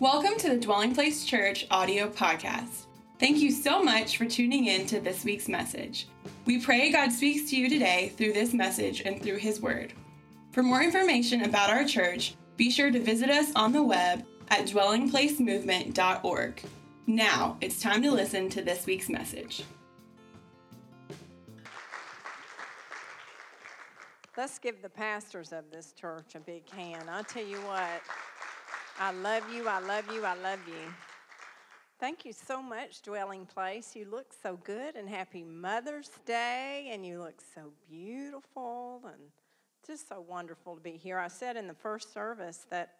Welcome to the Dwelling Place Church audio podcast. Thank you so much for tuning in to this week's message. We pray God speaks to you today through this message and through His Word. For more information about our church, be sure to visit us on the web at dwellingplacemovement.org. Now it's time to listen to this week's message. Let's give the pastors of this church a big hand. I'll tell you what, I love you, I love you, I love you. Thank you so much, Dwelling Place. You look so good, and happy Mother's Day, and you look so beautiful, and just so wonderful to be here. I said in the first service that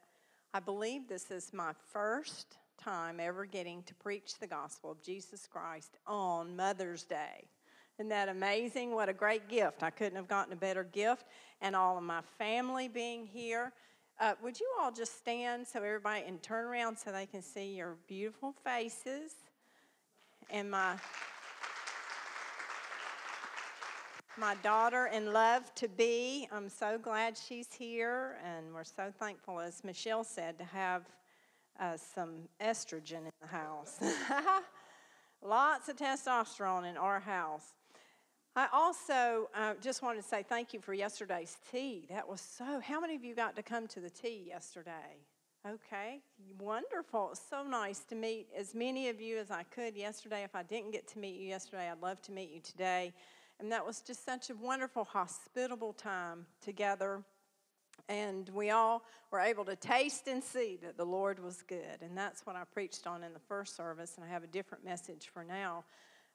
I believe this is my first time ever getting to preach the gospel of Jesus Christ on Mother's Day. Isn't that amazing? What a great gift. I couldn't have gotten a better gift. And all of my family being here. Uh, would you all just stand so everybody and turn around so they can see your beautiful faces? And my my daughter in love to be. I'm so glad she's here, and we're so thankful, as Michelle said, to have uh, some estrogen in the house. Lots of testosterone in our house. I also uh, just wanted to say thank you for yesterday's tea. That was so. How many of you got to come to the tea yesterday? Okay, wonderful. So nice to meet as many of you as I could yesterday. If I didn't get to meet you yesterday, I'd love to meet you today. And that was just such a wonderful, hospitable time together. And we all were able to taste and see that the Lord was good. And that's what I preached on in the first service. And I have a different message for now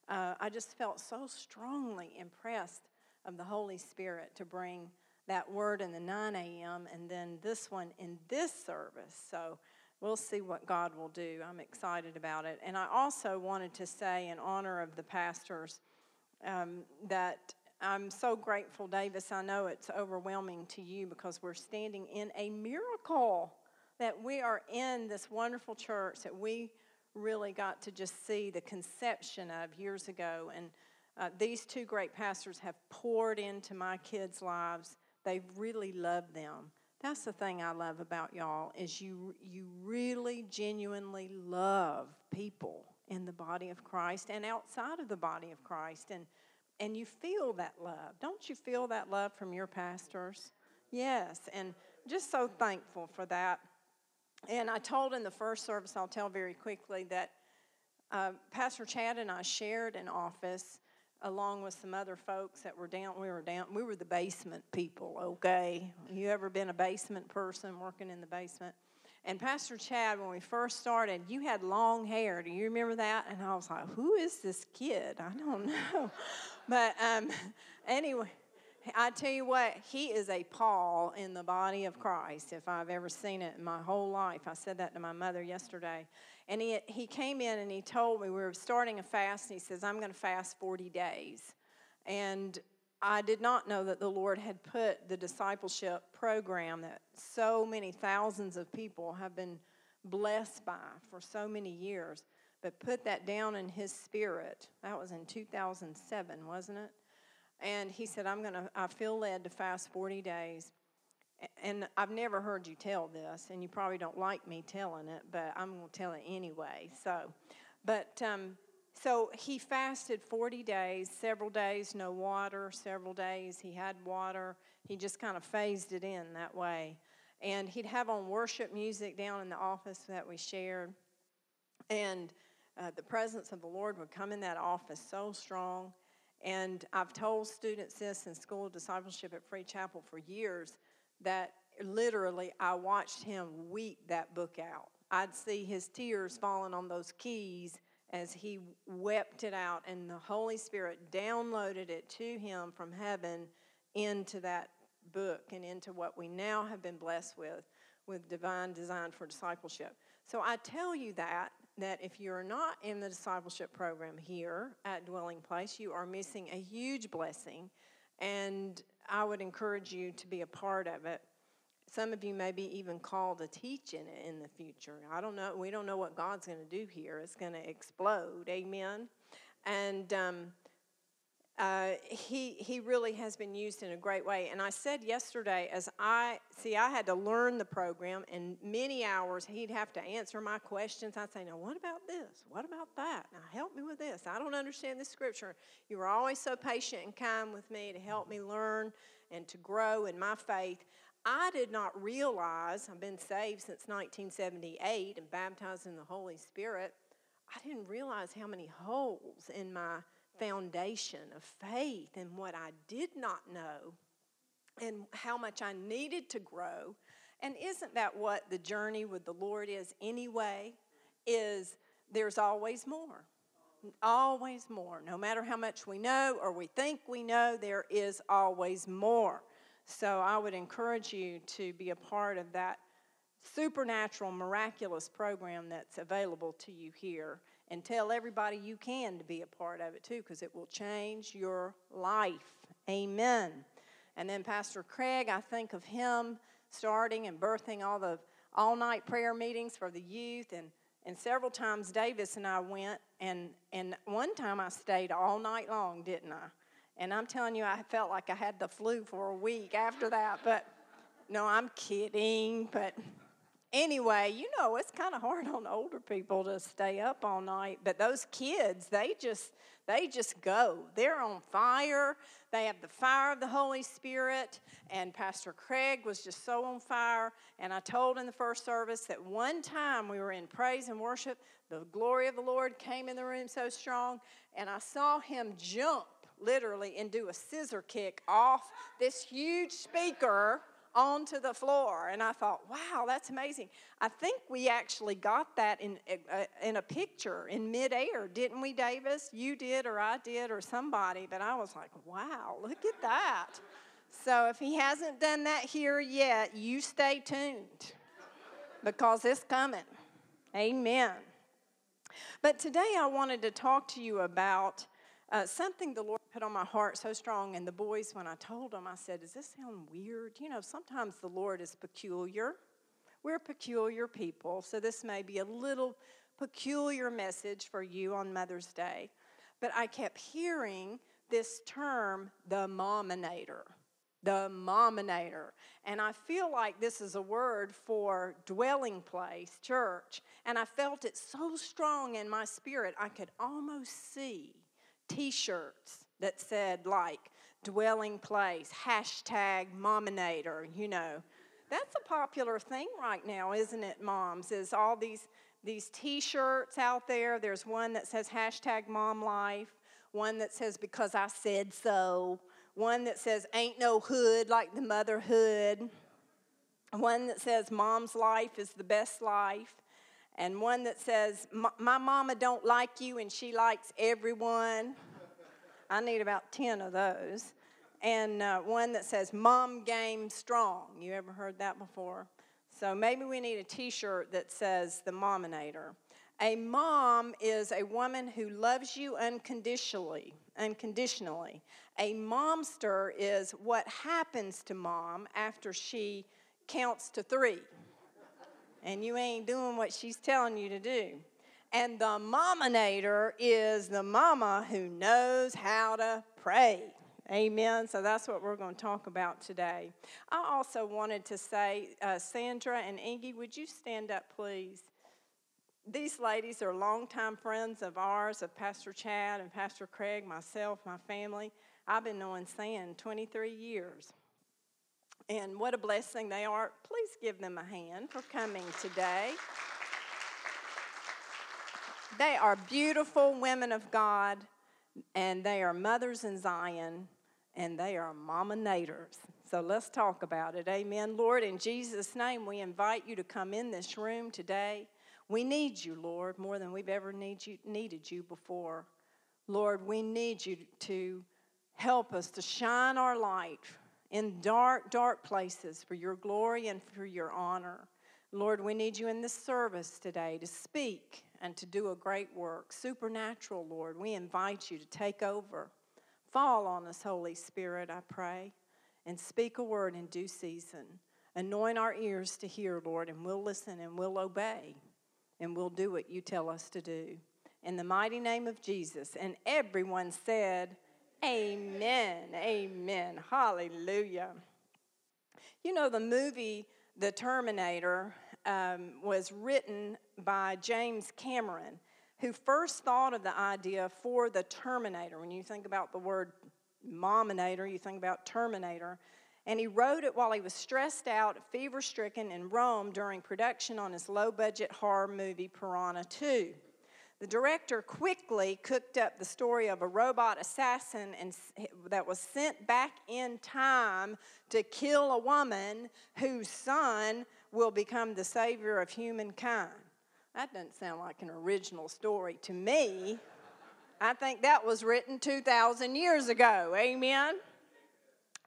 uh, I just felt so strongly impressed of the Holy Spirit to bring that word in the 9 a.m. and then this one in this service. So we'll see what God will do. I'm excited about it. And I also wanted to say, in honor of the pastors, um, that I'm so grateful, Davis. I know it's overwhelming to you because we're standing in a miracle that we are in this wonderful church that we really got to just see the conception of years ago. And uh, these two great pastors have poured into my kids' lives. They've really love them. That's the thing I love about y'all is you you really genuinely love people in the body of Christ and outside of the body of Christ and and you feel that love. Don't you feel that love from your pastors? Yes, and just so thankful for that. And I told in the first service, I'll tell very quickly, that uh, Pastor Chad and I shared an office along with some other folks that were down. We were down. We were the basement people. Okay, you ever been a basement person working in the basement? And Pastor Chad, when we first started, you had long hair. Do you remember that? And I was like, "Who is this kid? I don't know." but um, anyway, I tell you what, he is a Paul in the body of Christ, if I've ever seen it in my whole life. I said that to my mother yesterday. And he, he came in and he told me we were starting a fast, and he says, I'm going to fast 40 days. And I did not know that the Lord had put the discipleship program that so many thousands of people have been blessed by for so many years, but put that down in his spirit. That was in 2007, wasn't it? And he said, I'm going to, I feel led to fast 40 days. And I've never heard you tell this, and you probably don't like me telling it, but I'm going to tell it anyway. So, but, um, so he fasted 40 days, several days, no water, several days he had water. He just kind of phased it in that way. And he'd have on worship music down in the office that we shared. And uh, the presence of the Lord would come in that office so strong. And I've told students this in School Discipleship at Free Chapel for years that literally I watched him weep that book out. I'd see his tears falling on those keys as he wept it out, and the Holy Spirit downloaded it to him from heaven into that book and into what we now have been blessed with, with divine design for discipleship. So I tell you that that if you're not in the discipleship program here at Dwelling Place, you are missing a huge blessing. And I would encourage you to be a part of it. Some of you may be even called to teach in it in the future. I don't know. We don't know what God's going to do here. It's going to explode. Amen. And um, uh, he, he really has been used in a great way. And I said yesterday, as I see, I had to learn the program, and many hours he'd have to answer my questions. I'd say, Now, what about this? What about that? Now, help me with this. I don't understand this scripture. You were always so patient and kind with me to help me learn and to grow in my faith. I did not realize, I've been saved since 1978 and baptized in the Holy Spirit. I didn't realize how many holes in my foundation of faith and what I did not know and how much I needed to grow. And isn't that what the journey with the Lord is anyway? Is there's always more. Always more. No matter how much we know or we think we know, there is always more. So I would encourage you to be a part of that supernatural, miraculous program that's available to you here and tell everybody you can to be a part of it too because it will change your life. Amen. And then Pastor Craig, I think of him starting and birthing all the all night prayer meetings for the youth and and several times Davis and I went and and one time I stayed all night long, didn't I? And I'm telling you I felt like I had the flu for a week after that, but no, I'm kidding, but anyway, you know, it's kind of hard on older people to stay up all night, but those kids, they just they just go. They're on fire. They have the fire of the Holy Spirit, and Pastor Craig was just so on fire. And I told in the first service that one time we were in praise and worship, the glory of the Lord came in the room so strong, and I saw him jump literally and do a scissor kick off this huge speaker onto the floor. And I thought, wow, that's amazing. I think we actually got that in, uh, in a picture in midair, didn't we, Davis? You did, or I did, or somebody. But I was like, wow, look at that. So if he hasn't done that here yet, you stay tuned because it's coming. Amen. But today I wanted to talk to you about uh, something the Lord put on my heart so strong, and the boys, when I told them, I said, Does this sound weird? You know, sometimes the Lord is peculiar. We're peculiar people, so this may be a little peculiar message for you on Mother's Day. But I kept hearing this term, the mominator. The mominator. And I feel like this is a word for dwelling place, church. And I felt it so strong in my spirit, I could almost see t shirts that said, like, dwelling place, hashtag mominator, you know. That's a popular thing right now, isn't it, moms? Is all these these t-shirts out there. There's one that says hashtag mom life, one that says because I said so, one that says ain't no hood like the motherhood, one that says mom's life is the best life and one that says, My mama don't like you and she likes everyone. I need about 10 of those. And uh, one that says, Mom Game Strong. You ever heard that before? So maybe we need a t shirt that says, The Mominator. A mom is a woman who loves you unconditionally. Unconditionally. A momster is what happens to mom after she counts to three and you ain't doing what she's telling you to do. And the mominator is the mama who knows how to pray. Amen. So that's what we're going to talk about today. I also wanted to say, uh, Sandra and Ingy, would you stand up, please? These ladies are longtime friends of ours, of Pastor Chad and Pastor Craig, myself, my family. I've been knowing Sand 23 years and what a blessing they are. Please give them a hand for coming today. They are beautiful women of God, and they are mothers in Zion, and they are mominators. So let's talk about it. Amen. Lord, in Jesus' name, we invite you to come in this room today. We need you, Lord, more than we've ever need you, needed you before. Lord, we need you to help us to shine our light in dark, dark places for your glory and for your honor. Lord, we need you in this service today to speak and to do a great work. Supernatural, Lord, we invite you to take over. Fall on us, Holy Spirit, I pray, and speak a word in due season. Anoint our ears to hear, Lord, and we'll listen and we'll obey and we'll do what you tell us to do. In the mighty name of Jesus. And everyone said, Amen. Amen. Hallelujah. You know, the movie The Terminator um, was written by James Cameron, who first thought of the idea for the Terminator. When you think about the word Mominator, you think about Terminator. And he wrote it while he was stressed out, fever stricken in Rome during production on his low budget horror movie Piranha 2. The director quickly cooked up the story of a robot assassin and, that was sent back in time to kill a woman whose son will become the savior of humankind. That doesn't sound like an original story to me. I think that was written 2,000 years ago. Amen?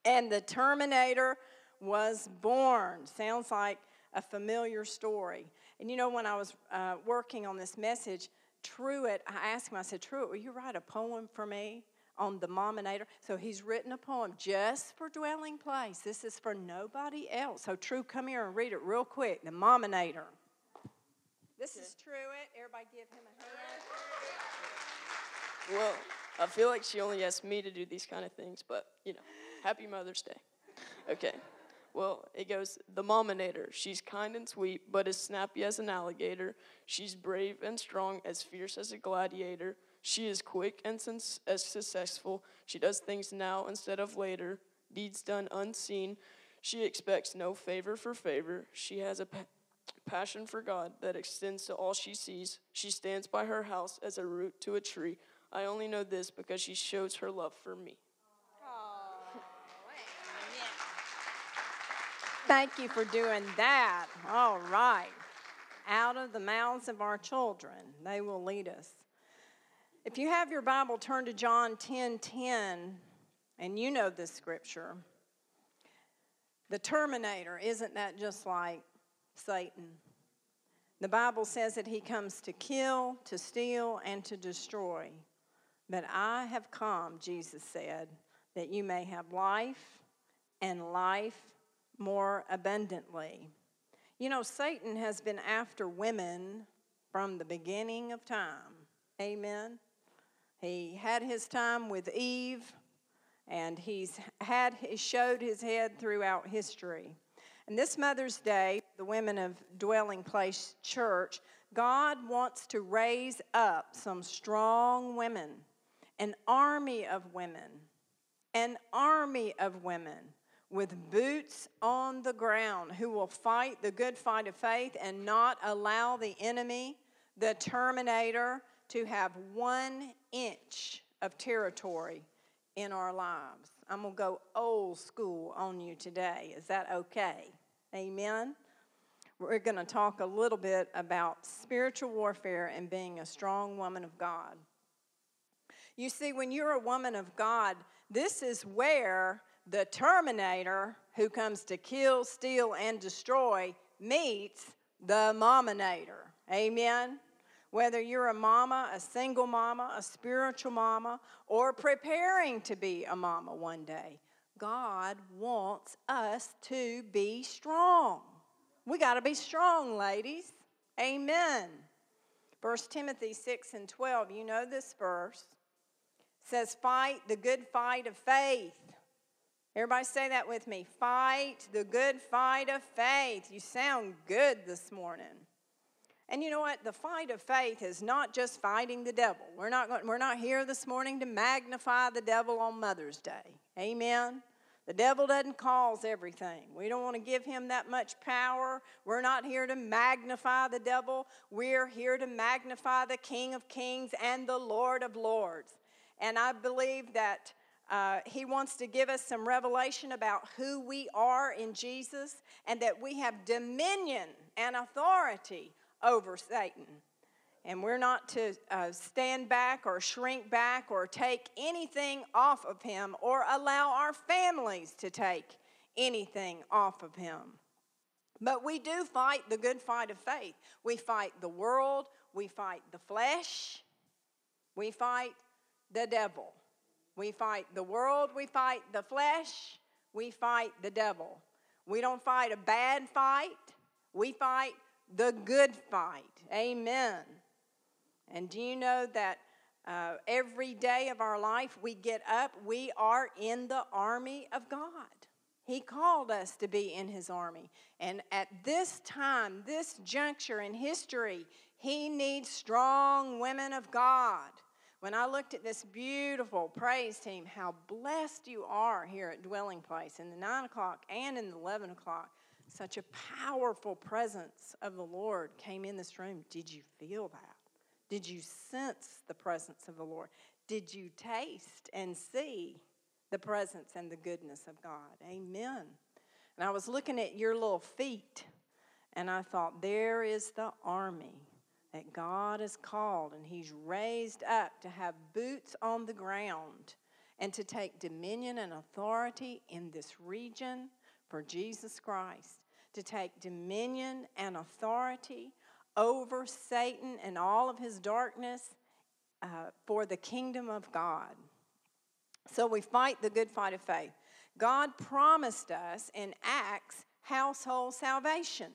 And the Terminator was born. Sounds like a familiar story. And you know, when I was uh, working on this message, Truett, I asked him, I said, Truett, will you write a poem for me on the Mominator? So he's written a poem just for Dwelling Place. This is for nobody else. So, True, come here and read it real quick The Mominator. This is Truett. Everybody give him a hand. Well, I feel like she only asked me to do these kind of things, but, you know, happy Mother's Day. Okay. Well, it goes the Mominator. She's kind and sweet, but as snappy as an alligator. She's brave and strong, as fierce as a gladiator. She is quick and sens- as successful. She does things now instead of later, deeds done unseen. She expects no favor for favor. She has a pa- passion for God that extends to all she sees. She stands by her house as a root to a tree. I only know this because she shows her love for me. Thank you for doing that. All right. Out of the mouths of our children, they will lead us. If you have your Bible, turn to John 10 10, and you know this scripture. The Terminator, isn't that just like Satan? The Bible says that he comes to kill, to steal, and to destroy. But I have come, Jesus said, that you may have life and life more abundantly. You know, Satan has been after women from the beginning of time. Amen. He had his time with Eve, and he's had he showed his head throughout history. And this Mother's Day, the women of Dwelling Place Church, God wants to raise up some strong women, an army of women, an army of women with boots on the ground who will fight the good fight of faith and not allow the enemy, the terminator, to have one inch of territory in our lives. I'm going to go old school on you today. Is that okay? Amen. We're going to talk a little bit about spiritual warfare and being a strong woman of God. You see, when you're a woman of God, this is where the Terminator, who comes to kill, steal, and destroy, meets the Mominator. Amen? Whether you're a mama, a single mama, a spiritual mama, or preparing to be a mama one day, God wants us to be strong. We got to be strong, ladies. Amen. 1 Timothy 6 and 12, you know this verse, says, Fight the good fight of faith. Everybody say that with me. Fight the good fight of faith. You sound good this morning. And you know what? The fight of faith is not just fighting the devil. We're not, going, we're not here this morning to magnify the devil on Mother's Day. Amen. The devil doesn't cause everything. We don't want to give him that much power. We're not here to magnify the devil. We're here to magnify the King of Kings and the Lord of Lords. And I believe that uh, he wants to give us some revelation about who we are in Jesus and that we have dominion and authority over Satan. And we're not to uh, stand back or shrink back or take anything off of him or allow our families to take anything off of him. But we do fight the good fight of faith. We fight the world, we fight the flesh, we fight the devil. We fight the world, we fight the flesh, we fight the devil. We don't fight a bad fight, we fight the good fight. Amen. And do you know that Uh, every day of our life, we get up, we are in the army of God. He called us to be in His army. And at this time, this juncture in history, He needs strong women of God. When I looked at this beautiful praise team, how blessed you are here at Dwelling Place in the 9 o'clock and in the 11 o'clock. Such a powerful presence of the Lord came in this room. Did you feel that? Did you sense the presence of the Lord? Did you taste and see the presence and the goodness of God? Amen. And I was looking at your little feet, and I thought, there is the army that God has called, and He's raised up to have boots on the ground and to take dominion and authority in this region for Jesus Christ, to take dominion and authority over Satan and all of his darkness uh, for the kingdom of God. So we fight the good fight of faith. God promised us in Acts household salvation.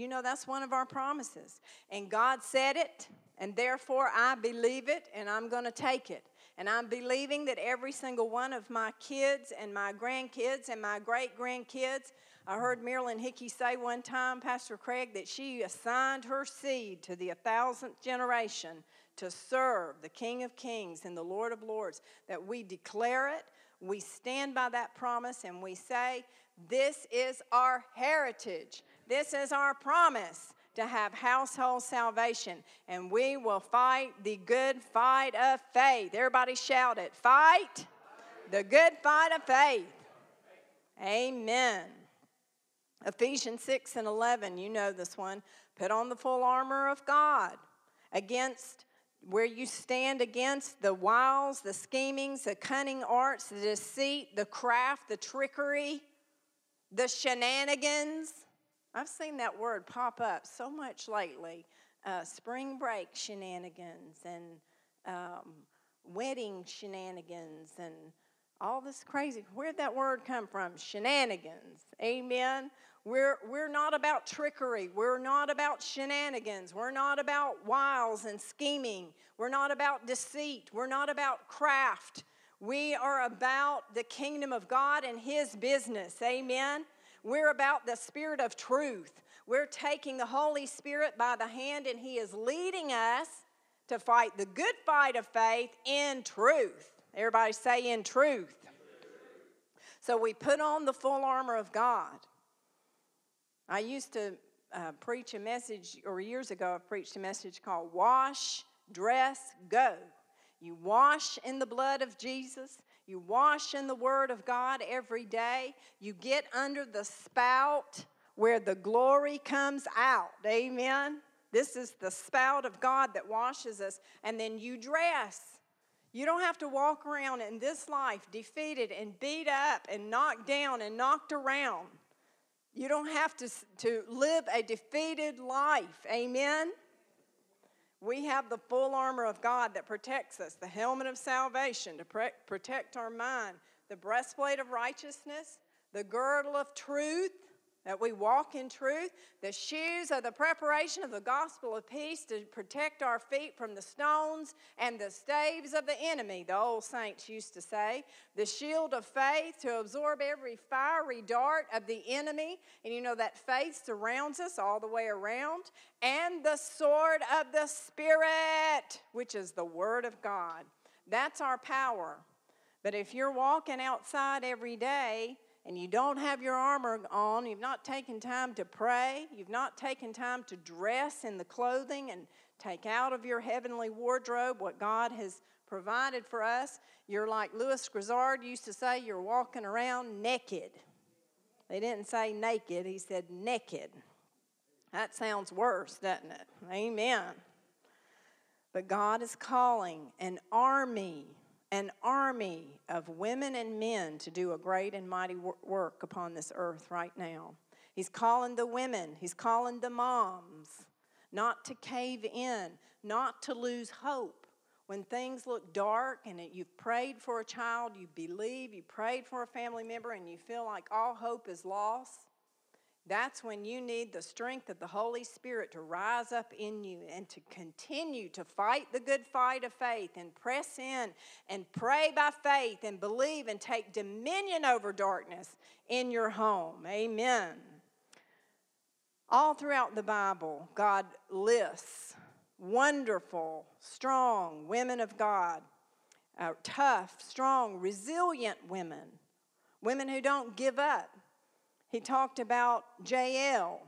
You know, that's one of our promises. And God said it, and therefore I believe it, and I'm going to take it. And I'm believing that every single one of my kids and my grandkids and my great grandkids I heard Marilyn Hickey say one time, Pastor Craig, that she assigned her seed to the thousandth generation to serve the King of Kings and the Lord of Lords. That we declare it, we stand by that promise, and we say, This is our heritage, this is our promise to have household salvation, and we will fight the good fight of faith. Everybody shout it fight the good fight of faith. Amen. Ephesians 6 and 11, you know this one. Put on the full armor of God against where you stand against the wiles, the schemings, the cunning arts, the deceit, the craft, the trickery, the shenanigans. I've seen that word pop up so much lately. Uh, spring break shenanigans and um, wedding shenanigans and all this crazy. Where'd that word come from? Shenanigans. Amen. We're, we're not about trickery. We're not about shenanigans. We're not about wiles and scheming. We're not about deceit. We're not about craft. We are about the kingdom of God and His business. Amen. We're about the spirit of truth. We're taking the Holy Spirit by the hand, and He is leading us to fight the good fight of faith in truth. Everybody say, in truth. So we put on the full armor of God. I used to uh, preach a message, or years ago, I preached a message called Wash, Dress, Go. You wash in the blood of Jesus. You wash in the Word of God every day. You get under the spout where the glory comes out. Amen. This is the spout of God that washes us. And then you dress. You don't have to walk around in this life defeated and beat up and knocked down and knocked around. You don't have to, to live a defeated life. Amen? We have the full armor of God that protects us, the helmet of salvation to pre- protect our mind, the breastplate of righteousness, the girdle of truth, that we walk in truth, the shoes of the preparation of the gospel of peace to protect our feet from the stones and the staves of the enemy, the old saints used to say, the shield of faith to absorb every fiery dart of the enemy. And you know that faith surrounds us all the way around, and the sword of the Spirit, which is the Word of God. That's our power. But if you're walking outside every day, and you don't have your armor on, you've not taken time to pray, you've not taken time to dress in the clothing and take out of your heavenly wardrobe what God has provided for us, you're like Lewis Grizzard used to say, you're walking around naked. They didn't say naked, he said naked. That sounds worse, doesn't it? Amen. But God is calling an army an army of women and men to do a great and mighty work upon this earth right now. He's calling the women, he's calling the moms not to cave in, not to lose hope. When things look dark and you've prayed for a child, you believe, you prayed for a family member, and you feel like all hope is lost, That's when you need the strength of the Holy Spirit to rise up in you and to continue to fight the good fight of faith and press in and pray by faith and believe and take dominion over darkness in your home. Amen. All throughout the Bible, God lists wonderful, strong women of God, uh, tough, strong, resilient women, women who don't give up he talked about Jael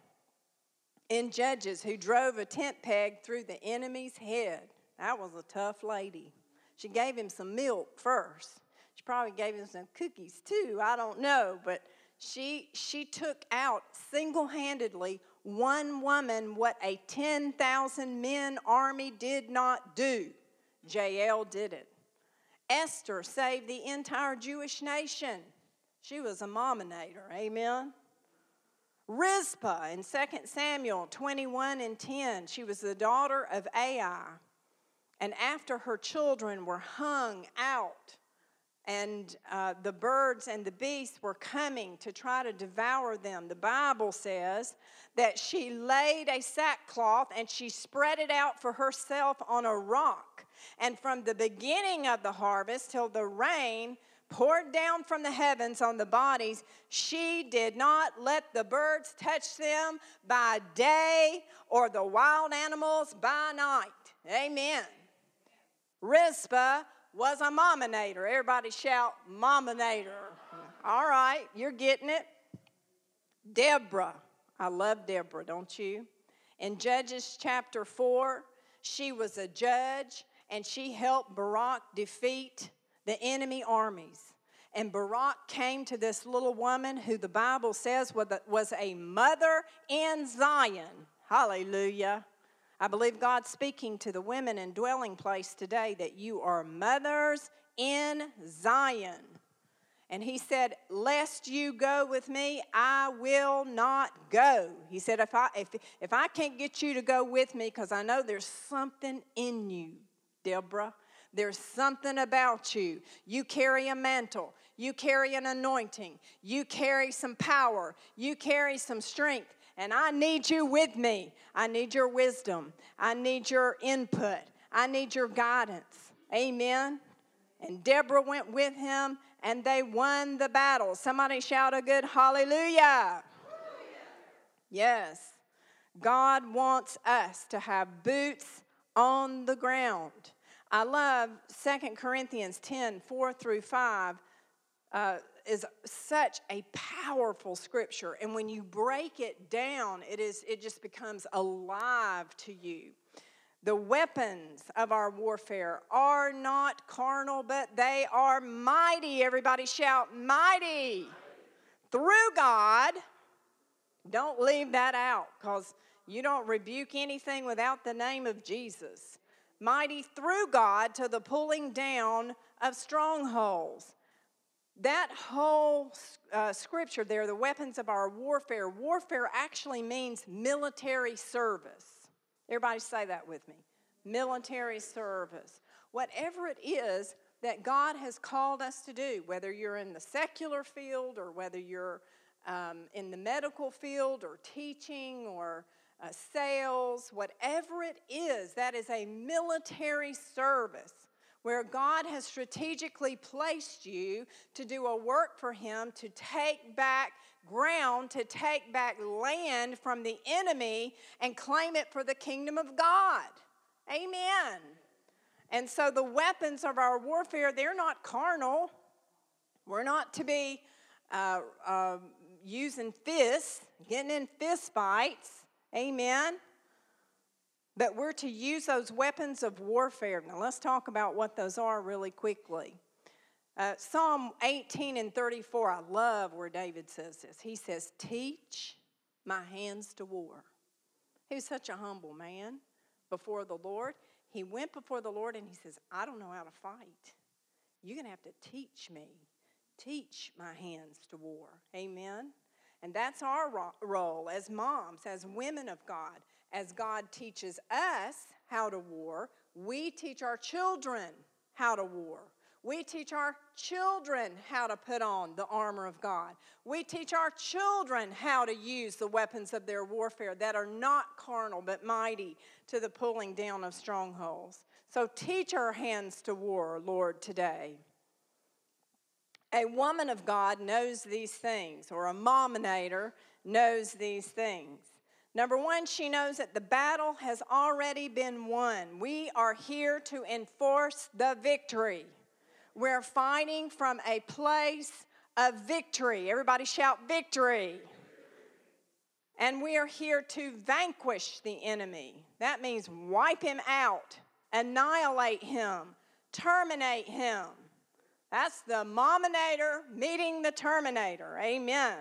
in Judges who drove a tent peg through the enemy's head. That was a tough lady. She gave him some milk first. She probably gave him some cookies too. I don't know, but she she took out single-handedly one woman what a 10,000 men army did not do. Jael did it. Esther saved the entire Jewish nation. She was a mominator, amen. Rizpah in 2 Samuel 21 and 10, she was the daughter of Ai. And after her children were hung out, and uh, the birds and the beasts were coming to try to devour them, the Bible says that she laid a sackcloth and she spread it out for herself on a rock. And from the beginning of the harvest till the rain, poured down from the heavens on the bodies, she did not let the birds touch them by day or the wild animals by night. Amen. Rizpah was a mominator. Everybody shout, mominator. All right, you're getting it. Deborah. I love Deborah, don't you? In Judges chapter 4, she was a judge and she helped Barak defeat the enemy armies. And Barak came to this little woman who the Bible says was a mother in Zion. Hallelujah. I believe God's speaking to the women in dwelling place today that you are mothers in Zion. And he said, Lest you go with me, I will not go. He said, If I, if, if I can't get you to go with me, because I know there's something in you, Deborah, there's something about you. You carry a mantle, you carry an anointing, you carry some power, you carry some strength. And I need you with me. I need your wisdom. I need your input. I need your guidance. Amen. And Deborah went with him and they won the battle. Somebody shout a good hallelujah. hallelujah. Yes. God wants us to have boots on the ground. I love 2 Corinthians 10 4 through 5. Uh, is such a powerful scripture. And when you break it down it is it just becomes alive to you. The weapons of our warfare are not carnal but they are mighty. Everybody shout mighty. Through god. Don't leave that out because you don't rebuke anything without the name of jesus mighty through God to the pulling down of strongholds. That whole uh, scripture there, the weapons of our warfare, warfare actually means military service. Everybody say that with me military service. Whatever it is that God has called us to do, whether you're in the secular field or whether you're um, in the medical field or teaching or uh, sales, whatever it is, that is a military service where God has strategically placed you to do a work for Him to take back ground, to take back land from the enemy and claim it for the kingdom of God. Amen. And so the weapons of our warfare, they're not carnal. We're not to be uh, uh, using fists, getting in fist fights. Amen? But we're to use those weapons of warfare. Now, let's talk about what those are really quickly. Uh, Psalm 18 and 34, I love where David says this. He says, Teach my hands to war. He was such a humble man before the Lord. He went before the Lord and he says, I don't know how to fight. You're going to have to teach me. Teach my hands to war. Amen. And that's our role as moms, as women of God. As God teaches us how to war, we teach our children how to war. We teach our children how to put on the armor of God. We teach our children how to use the weapons of their warfare that are not carnal but mighty to the pulling down of strongholds. So teach our hands to war, Lord, today. A woman of God knows these things, or a mominator knows these things. Number one, she knows that the battle has already been won. We are here to enforce the victory. We're fighting from a place of victory. Everybody shout victory. And we are here to vanquish the enemy. That means wipe him out, annihilate him, terminate him. That's the mominator meeting the terminator. Amen.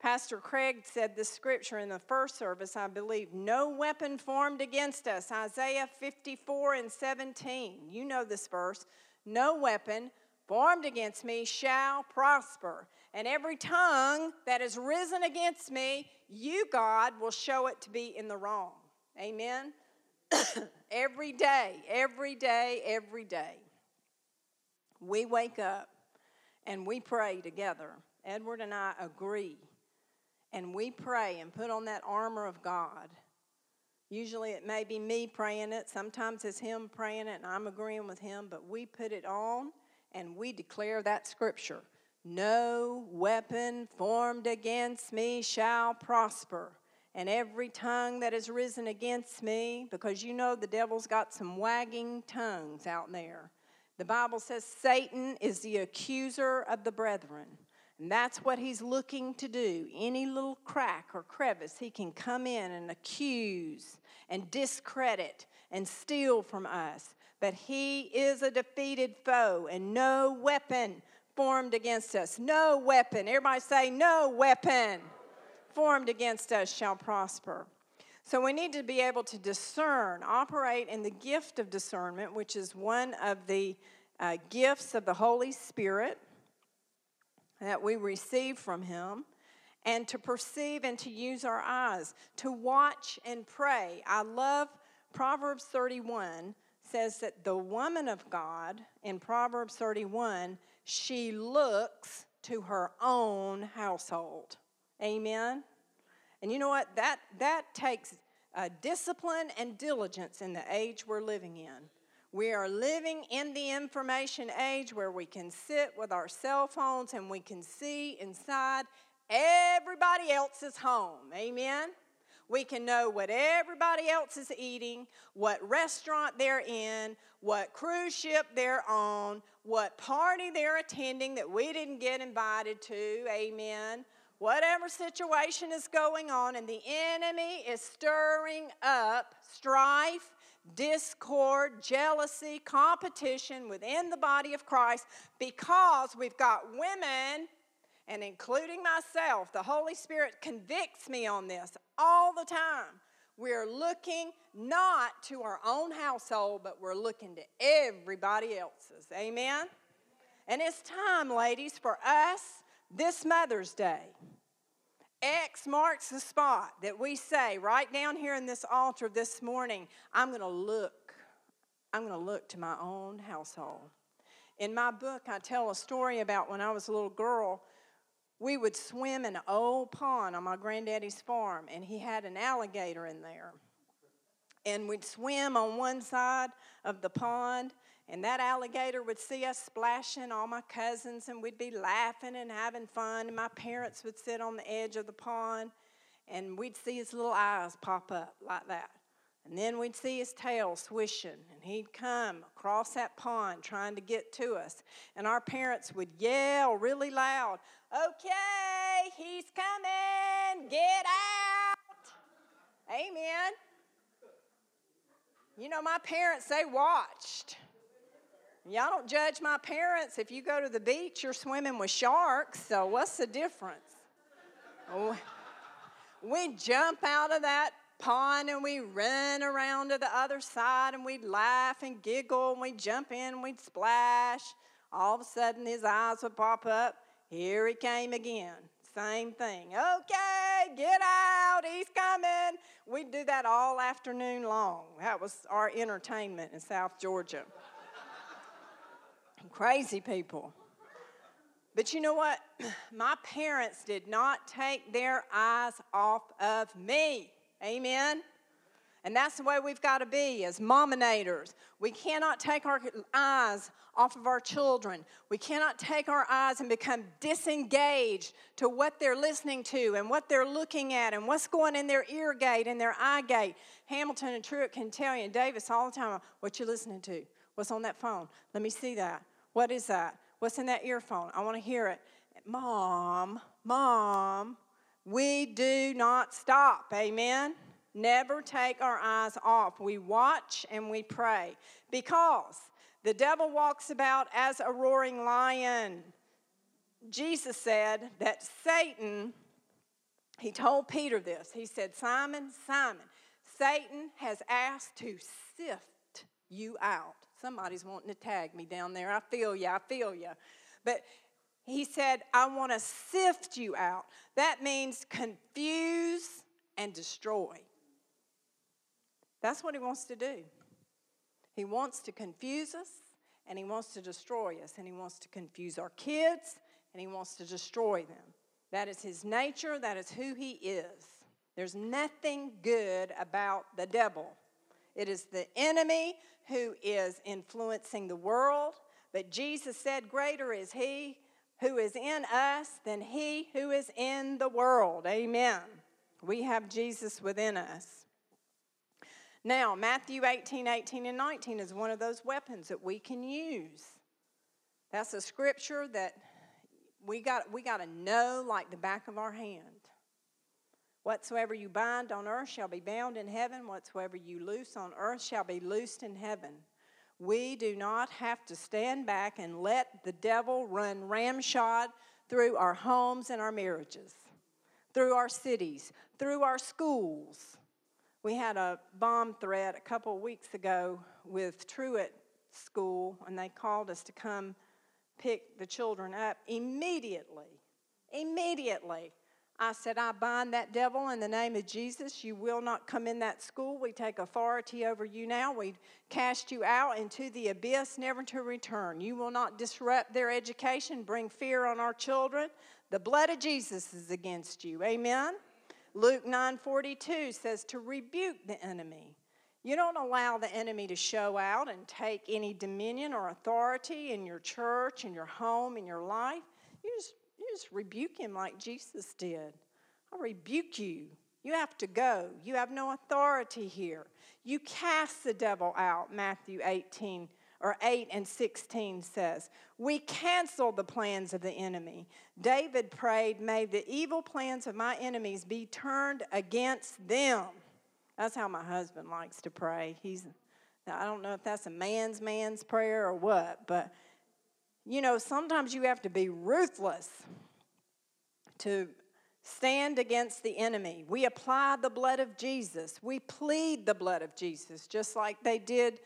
Pastor Craig said this scripture in the first service, I believe. No weapon formed against us. Isaiah 54 and 17. You know this verse. No weapon formed against me shall prosper. And every tongue that is risen against me, you, God, will show it to be in the wrong. Amen. every day, every day, every day, we wake up and we pray together. Edward and I agree. And we pray and put on that armor of God. Usually it may be me praying it, sometimes it's him praying it, and I'm agreeing with him, but we put it on and we declare that scripture No weapon formed against me shall prosper. And every tongue that is risen against me, because you know the devil's got some wagging tongues out there. The Bible says Satan is the accuser of the brethren. And that's what he's looking to do. Any little crack or crevice, he can come in and accuse and discredit and steal from us. But he is a defeated foe, and no weapon formed against us. No weapon. Everybody say, no weapon formed against us shall prosper. So we need to be able to discern, operate in the gift of discernment, which is one of the uh, gifts of the Holy Spirit that we receive from Him, and to perceive and to use our eyes, to watch and pray. I love Proverbs 31 says that the woman of God in Proverbs 31, she looks to her own household. Amen. And you know what? That that takes uh, discipline and diligence in the age we're living in. We are living in the information age where we can sit with our cell phones and we can see inside everybody else's home. Amen? We can know what everybody else is eating, what restaurant they're in, what cruise ship they're on, what party they're attending that we didn't get invited to. Amen. Whatever situation is going on, and the enemy is stirring up strife discord, jealousy, competition within the body of Christ because we've got women, and including myself, the Holy Spirit convicts me on this all the time. We're looking not to our own household, but we're looking to everybody else's. Amen? And it's time, ladies, for us this Mother's Day X marks the spot that we say right down here in this altar this morning, I'm going to look. I'm going to look to my own household. In my book, I tell a story about when I was a little girl. We would swim in an old pond on my granddaddy's farm, and he had an alligator in there. And we'd swim on one side of the pond, and that alligator would see us splashing, all my cousins, and we'd be laughing and having fun. And my parents would sit on the edge of the pond, and we'd see his little eyes pop up like that. And then we'd see his tail swishing, and he'd come across that pond trying to get to us. And our parents would yell really loud, Okay, he's coming, get out. Amen. You know, my parents, they watched. Y'all don't judge my parents. If you go to the beach, you're swimming with sharks, so what's the difference? Oh, we jump out of that pond and we run around to the other side and we'd laugh and giggle and we'd jump in and we'd splash. All of a sudden, his eyes would pop up. Here he came again. Same thing. Okay, get out. He's coming. We'd do that all afternoon long. That was our entertainment in South Georgia. Crazy people. But you know what? My parents did not take their eyes off of me. Amen. And that's the way we've got to be as mominators. We cannot take our eyes off of our children. We cannot take our eyes and become disengaged to what they're listening to and what they're looking at and what's going in their ear gate and their eye gate. Hamilton and Truett can tell you, and Davis all the time, what you're listening to. What's on that phone? Let me see that. What is that? What's in that earphone? I want to hear it. Mom, mom, we do not stop. Amen. Never take our eyes off. We watch and we pray because the devil walks about as a roaring lion. Jesus said that Satan, he told Peter this. He said, Simon, Simon, Satan has asked to sift you out. Somebody's wanting to tag me down there. I feel you, I feel you. But he said, I want to sift you out. That means confuse and destroy. That's what he wants to do. He wants to confuse us and he wants to destroy us and he wants to confuse our kids and he wants to destroy them. That is his nature, that is who he is. There's nothing good about the devil. It is the enemy who is influencing the world, but Jesus said, Greater is he who is in us than he who is in the world. Amen. We have Jesus within us. Now, Matthew 18, 18, and 19 is one of those weapons that we can use. That's a scripture that we got, we got to know like the back of our hand. Whatsoever you bind on earth shall be bound in heaven. Whatsoever you loose on earth shall be loosed in heaven. We do not have to stand back and let the devil run ramshod through our homes and our marriages, through our cities, through our schools, we had a bomb threat a couple of weeks ago with Truett School, and they called us to come pick the children up immediately. Immediately. I said, I bind that devil in the name of Jesus. You will not come in that school. We take authority over you now. We cast you out into the abyss, never to return. You will not disrupt their education, bring fear on our children. The blood of Jesus is against you. Amen. Luke 9:42 says to rebuke the enemy. You don't allow the enemy to show out and take any dominion or authority in your church, in your home, in your life. You just, just rebuke him like Jesus did. I rebuke you. You have to go. You have no authority here. You cast the devil out, Matthew 18 or 8 and 16 says. We cancel the plans of the enemy. David prayed, May the evil plans of my enemies be turned against them. That's how my husband likes to pray. He's, I don't know if that's a man's man's prayer or what, but you know, sometimes you have to be ruthless to stand against the enemy. We apply the blood of Jesus. We plead the blood of Jesus, just like they did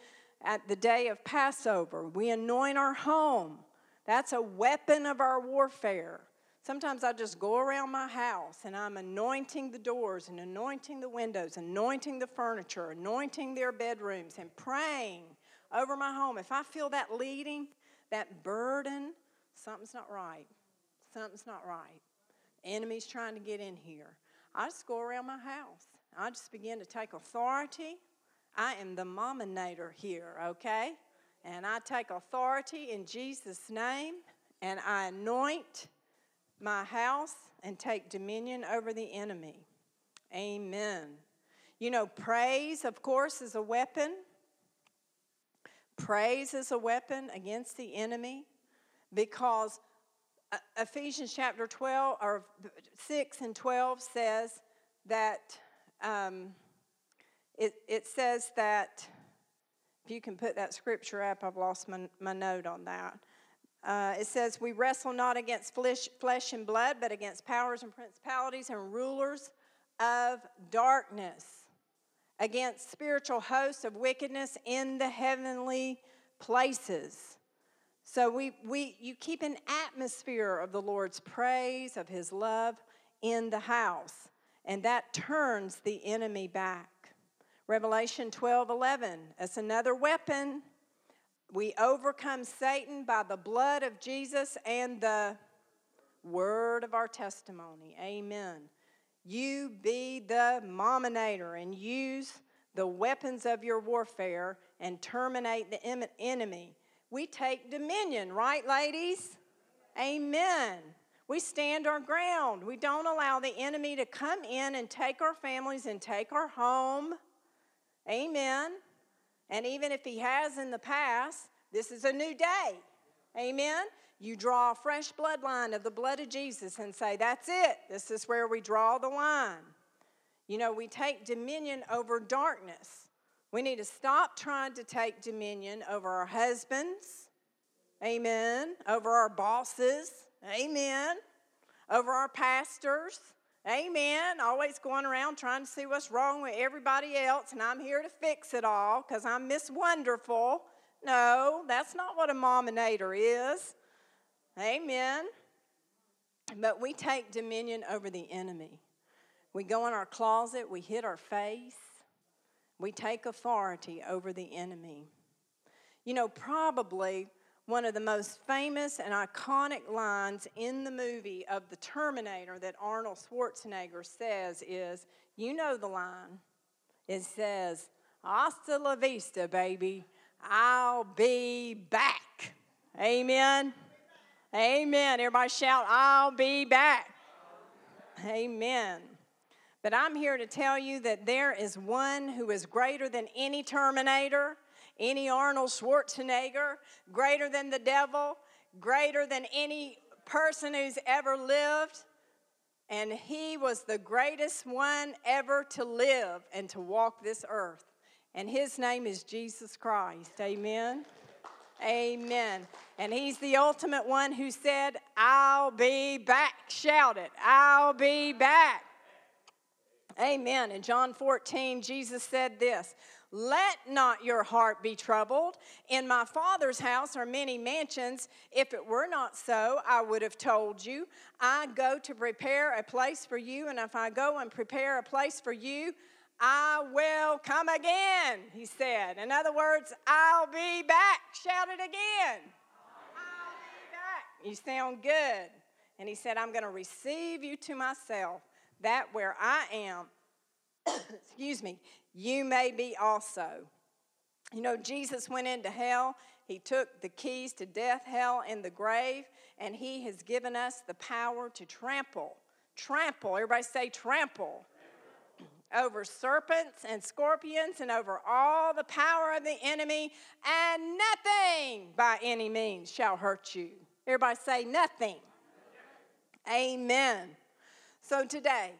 at the day of Passover. We anoint our home. That's a weapon of our warfare. Sometimes I just go around my house and I'm anointing the doors and anointing the windows, anointing the furniture, anointing their bedrooms, and praying over my home. If I feel that leading, that burden, something's not right. Something's not right. Enemy's trying to get in here. I just go around my house. I just begin to take authority I am the mominator here, okay? And I take authority in Jesus' name and I anoint my house and take dominion over the enemy. Amen. You know, praise, of course, is a weapon. Praise is a weapon against the enemy because uh, Ephesians chapter 12 or 6 and 12 says that. Um, it, it says that, if you can put that scripture up, I've lost my, my note on that. Uh, it says, We wrestle not against flesh, flesh and blood, but against powers and principalities and rulers of darkness, against spiritual hosts of wickedness in the heavenly places. So we, we, you keep an atmosphere of the Lord's praise, of His love in the house, and that turns the enemy back. Revelation 12 11, that's another weapon. We overcome Satan by the blood of Jesus and the word of our testimony. Amen. You be the mominator and use the weapons of your warfare and terminate the enemy. We take dominion, right, ladies? Amen. We stand our ground. We don't allow the enemy to come in and take our families and take our home. Amen. And even if he has in the past, this is a new day. Amen. You draw a fresh bloodline of the blood of Jesus and say, That's it. This is where we draw the line. You know, we take dominion over darkness. We need to stop trying to take dominion over our husbands, amen, over our bosses, amen, over our pastors, amen, always going around trying to see what's wrong with everybody else, and I'm here to fix it all because I'm Miss Wonderful. No, that's not what a mominator is. Amen. But we take dominion over the enemy. We go in our closet, we hit our face, we take authority over the enemy. You know, probably one of the most famous and iconic lines in the movie of The Terminator that Arnold Schwarzenegger says is you know the line. It says, Hasta la vista, baby. I'll be back. Amen. Amen. Everybody shout, I'll be back. Amen. But I'm here to tell you that there is one who is greater than any Terminator, any Arnold Schwarzenegger, greater than the devil, greater than any person who's ever lived. And he was the greatest one ever to live and to walk this earth. And his name is Jesus Christ. Amen. Amen. And he's the ultimate one who said, I'll be back. Shout it, I'll be back. Amen. In John 14, Jesus said this Let not your heart be troubled. In my Father's house are many mansions. If it were not so, I would have told you. I go to prepare a place for you, and if I go and prepare a place for you, I will come again, he said. In other words, I'll be back. Shout it again. I'll be back. You sound good. And he said, I'm going to receive you to myself, that where I am, excuse me, you may be also. You know, Jesus went into hell. He took the keys to death, hell, and the grave, and he has given us the power to trample. Trample. Everybody say trample over serpents and scorpions and over all the power of the enemy, and nothing by any means shall hurt you. Everybody say, nothing. Amen. So today,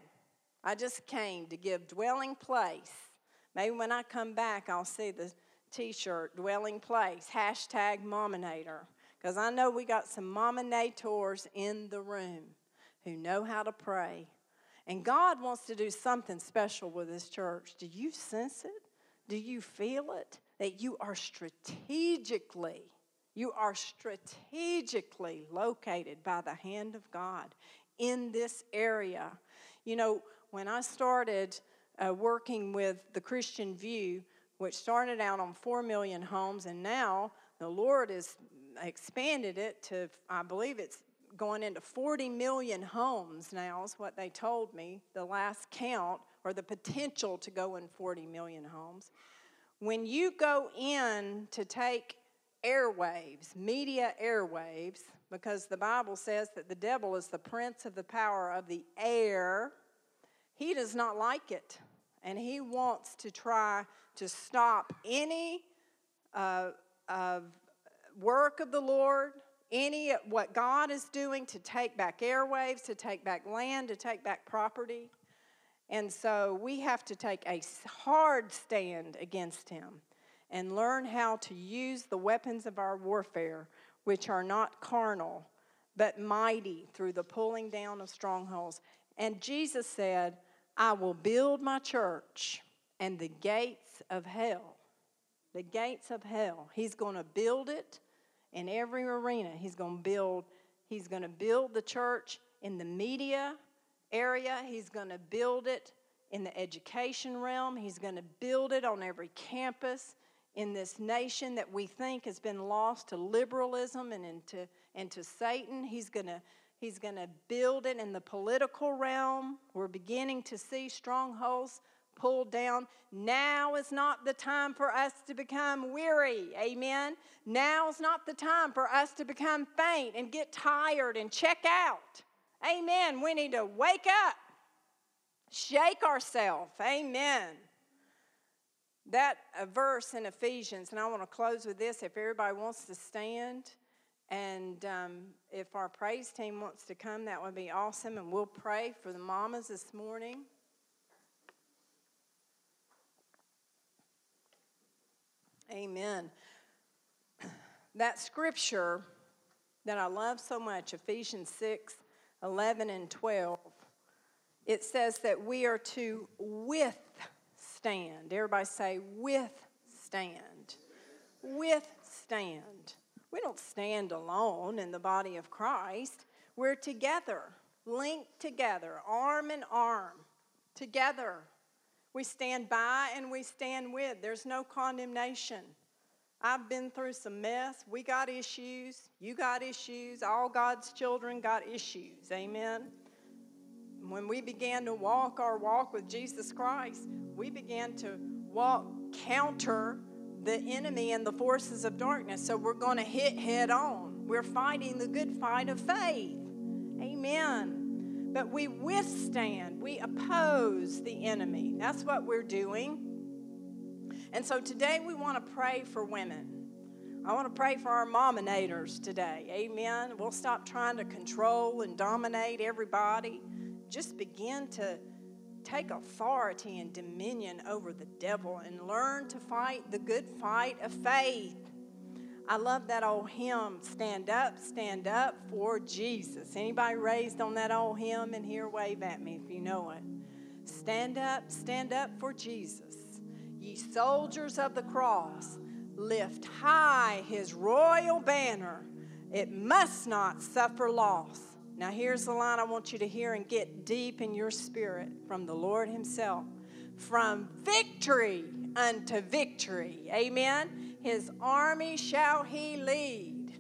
I just came to give dwelling place. Maybe when I come back, I'll see the t shirt, dwelling place, hashtag mominator. Because I know we got some mominators in the room who know how to pray and God wants to do something special with this church. Do you sense it? Do you feel it? That you are strategically, you are strategically located by the hand of God in this area. You know, when I started uh, working with the Christian View, which started out on 4 million homes, and now the Lord has expanded it to, I believe it's going into 40 million homes now, is what they told me, the last count, or the potential to go in 40 million homes. When you go in to take airwaves, media airwaves, because the Bible says that the devil is the prince of the power of the air, he does not like it. And he wants to try to stop any uh, uh, work of the Lord, any what God is doing to take back airwaves, to take back land, to take back property. And so we have to take a hard stand against him and learn how to use the weapons of our warfare, which are not carnal, but mighty through the pulling down of strongholds. And Jesus said, I will build my church and the gates of hell, the gates of hell, He's going to build it in every arena. He's going to build he's going to build the church in the media area. He's going to build it in the education realm. He's going to build it on every campus in this nation that we think has been lost to liberalism and into, into Satan. He's going to He's going to build it in the political realm. We're beginning to see strongholds pulled down. Now is not the time for us to become weary. Amen. Now is not the time for us to become faint and get tired and check out. Amen. We need to wake up, shake ourselves. Amen. That verse in Ephesians, and I want to close with this if everybody wants to stand. And um, if our praise team wants to come, that would be awesome. And we'll pray for the mamas this morning. Amen. That scripture that I love so much, Ephesians 6 11 and 12, it says that we are to withstand. Everybody say, withstand. Withstand. We don't stand alone in the body of Christ. We're together, linked together, arm in arm, together. We stand by and we stand with. There's no condemnation. I've been through some mess. We got issues. You got issues. All God's children got issues. Amen. When we began to walk our walk with Jesus Christ, we began to walk counter the enemy and the forces of darkness. So we're going to hit head on. We're fighting the good fight of faith. Amen but we withstand, we oppose the enemy. That's what we're doing. And so today we want to pray for women. I want to pray for our mominators today. Amen. We'll stop trying to control and dominate everybody. Just begin to take authority and dominion over the devil and learn to fight the good fight of faith. I love that old hymn, Stand Up, Stand Up for Jesus. Anybody raised on that old hymn in here? Wave at me if you know it. Stand up, stand up for Jesus. Ye soldiers of the cross, lift high his royal banner. It must not suffer loss. Now, here's the line I want you to hear and get deep in your spirit from the Lord Himself. From victory unto victory. Amen his army shall he lead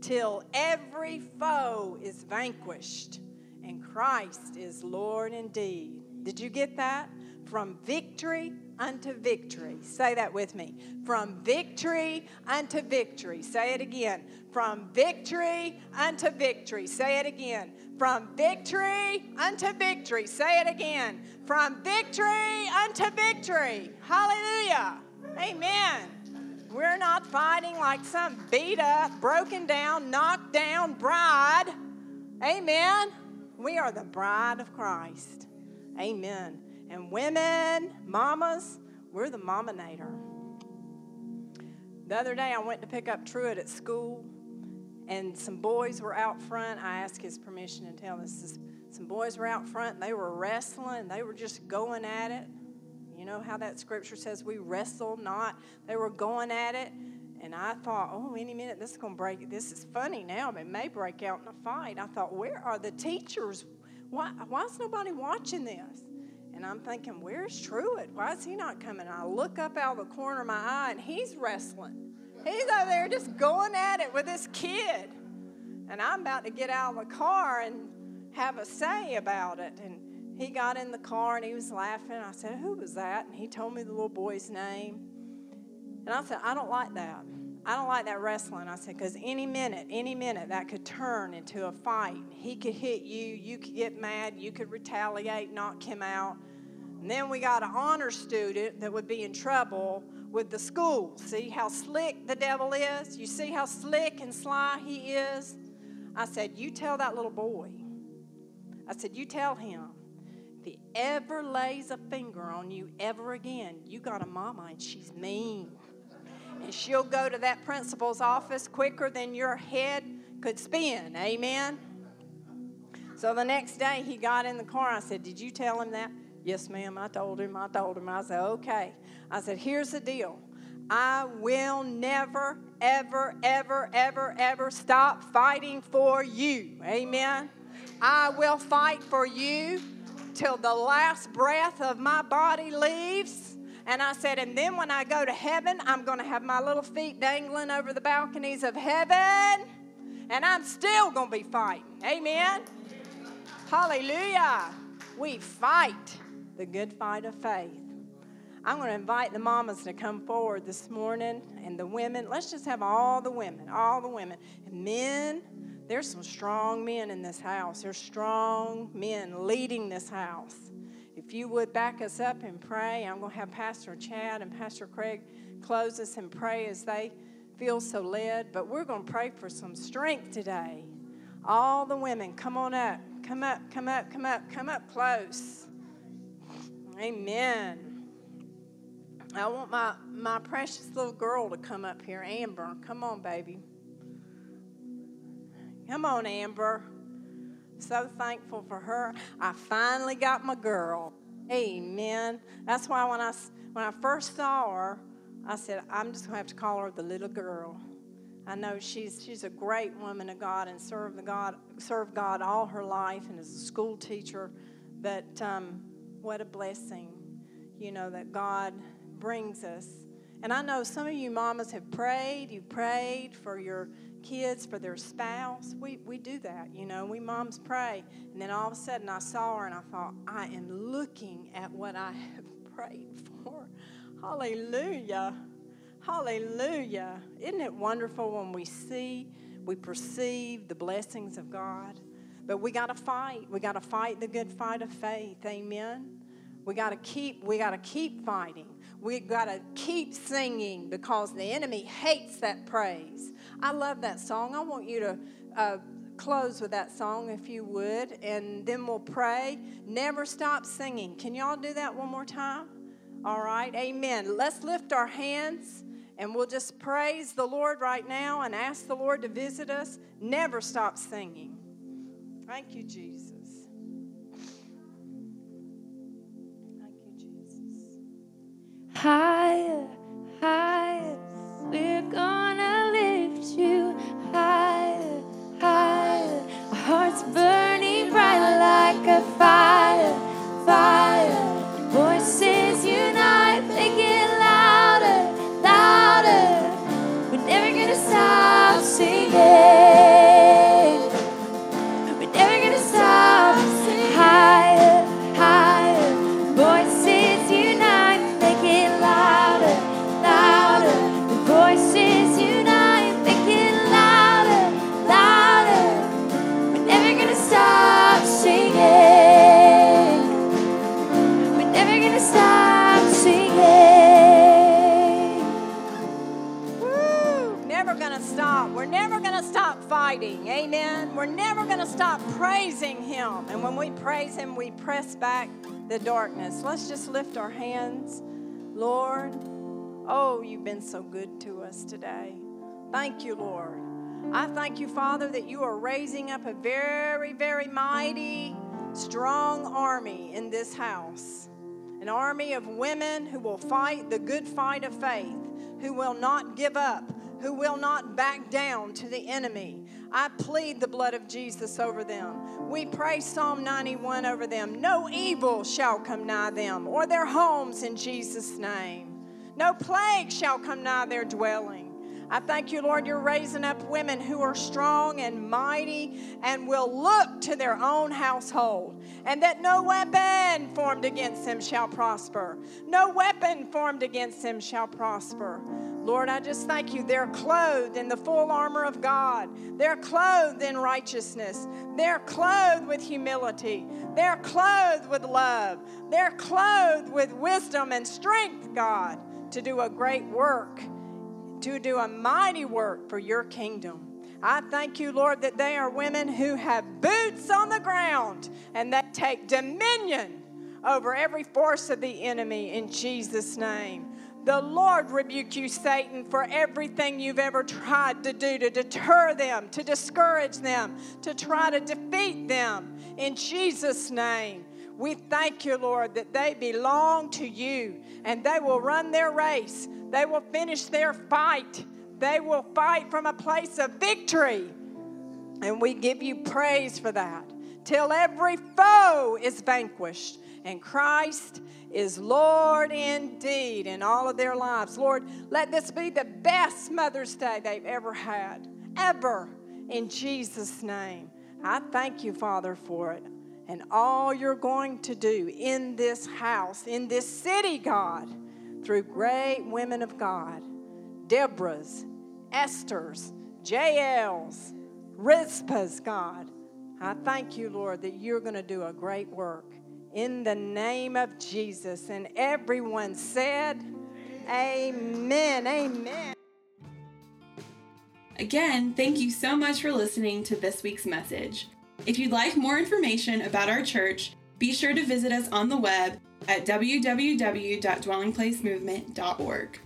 till every foe is vanquished and Christ is Lord indeed. Did you get that? From victory unto victory. Say that with me. From victory unto victory. Say it again. From victory unto victory. Say it again. From victory unto victory. Say it again. From victory unto victory. Hallelujah. Amen. We're not fighting like some beat up, broken down, knocked down bride. Amen. We are the bride of Christ. Amen. And women, mamas, we're the mominator. The other day I went to pick up Truett at school, and some boys were out front. I asked his permission to tell this. Some boys were out front, they were wrestling. They were just going at it. You know how that scripture says we wrestle not? They were going at it. And I thought, oh, any minute this is going to break. This is funny now, it may break out in a fight. I thought, where are the teachers? Why, why is nobody watching this? And I'm thinking, where's Truett? Why is he not coming? I look up out of the corner of my eye, and he's wrestling. He's over there just going at it with this kid. And I'm about to get out of the car and have a say about it. And he got in the car and he was laughing. I said, Who was that? And he told me the little boy's name. And I said, I don't like that. I don't like that wrestling. I said, because any minute, any minute, that could turn into a fight. He could hit you, you could get mad, you could retaliate, knock him out. And then we got an honor student that would be in trouble with the school. See how slick the devil is? You see how slick and sly he is? I said, You tell that little boy. I said, You tell him he ever lays a finger on you ever again, you got a mama and she's mean. And she'll go to that principal's office quicker than your head could spin. Amen. So the next day he got in the car. I said, Did you tell him that? Yes, ma'am. I told him. I told him. I said, Okay. I said, Here's the deal. I will never, ever, ever, ever, ever stop fighting for you. Amen. I will fight for you till the last breath of my body leaves, and I said, and then when I go to heaven, I'm going to have my little feet dangling over the balconies of heaven, and I'm still going to be fighting. Amen. Hallelujah. We fight the good fight of faith. I'm going to invite the mamas to come forward this morning and the women. Let's just have all the women, all the women. And men, there's some strong men in this house. There's strong men leading this house. If you would back us up and pray, I'm going to have Pastor Chad and Pastor Craig close us and pray as they feel so led. But we're going to pray for some strength today. All the women, come on up. Come up, come up, come up, come up close. Amen. I want my, my precious little girl to come up here. Amber, come on, baby. Come on, Amber. So thankful for her. I finally got my girl. Amen. That's why when I, when I first saw her, I said, I'm just going to have to call her the little girl. I know she's, she's a great woman of God and served, the God, served God all her life and is a school teacher. But um, what a blessing, you know, that God brings us. And I know some of you mamas have prayed, you prayed for your kids, for their spouse. We, we do that, you know, we moms pray. And then all of a sudden I saw her and I thought, I am looking at what I have prayed for. Hallelujah. Hallelujah. Isn't it wonderful when we see, we perceive the blessings of God? But we got to fight. We got to fight the good fight of faith. Amen. We got to keep we got to keep fighting. We've got to keep singing because the enemy hates that praise. I love that song. I want you to uh, close with that song if you would, and then we'll pray. Never stop singing. Can y'all do that one more time? All right, amen. Let's lift our hands and we'll just praise the Lord right now and ask the Lord to visit us. Never stop singing. Thank you, Jesus. Thank you, Jesus. Higher, higher. We're gonna lift you higher, higher. Our hearts burning bright like a fire, fire. Voices unite, louder, louder. We're never gonna stop singing. To stop praising Him. And when we praise Him, we press back the darkness. Let's just lift our hands. Lord, oh, you've been so good to us today. Thank you, Lord. I thank you, Father, that you are raising up a very, very mighty, strong army in this house. An army of women who will fight the good fight of faith, who will not give up, who will not back down to the enemy. I plead the blood of Jesus over them. We pray Psalm 91 over them. No evil shall come nigh them or their homes in Jesus' name. No plague shall come nigh their dwelling. I thank you, Lord, you're raising up women who are strong and mighty and will look to their own household, and that no weapon formed against them shall prosper. No weapon formed against them shall prosper. Lord, I just thank you. They're clothed in the full armor of God. They're clothed in righteousness. They're clothed with humility. They're clothed with love. They're clothed with wisdom and strength, God, to do a great work, to do a mighty work for your kingdom. I thank you, Lord, that they are women who have boots on the ground and that take dominion over every force of the enemy in Jesus' name. The Lord rebuke you, Satan, for everything you've ever tried to do to deter them, to discourage them, to try to defeat them. In Jesus' name, we thank you, Lord, that they belong to you and they will run their race. They will finish their fight. They will fight from a place of victory. And we give you praise for that till every foe is vanquished and Christ is Lord indeed in all of their lives. Lord, let this be the best Mother's Day they've ever had, ever, in Jesus' name. I thank you, Father, for it and all you're going to do in this house, in this city, God, through great women of God, Deborah's, Esther's, Jael's, Rizpah's, God. I thank you, Lord, that you're going to do a great work in the name of Jesus. And everyone said, Amen. Amen. Again, thank you so much for listening to this week's message. If you'd like more information about our church, be sure to visit us on the web at www.dwellingplacemovement.org.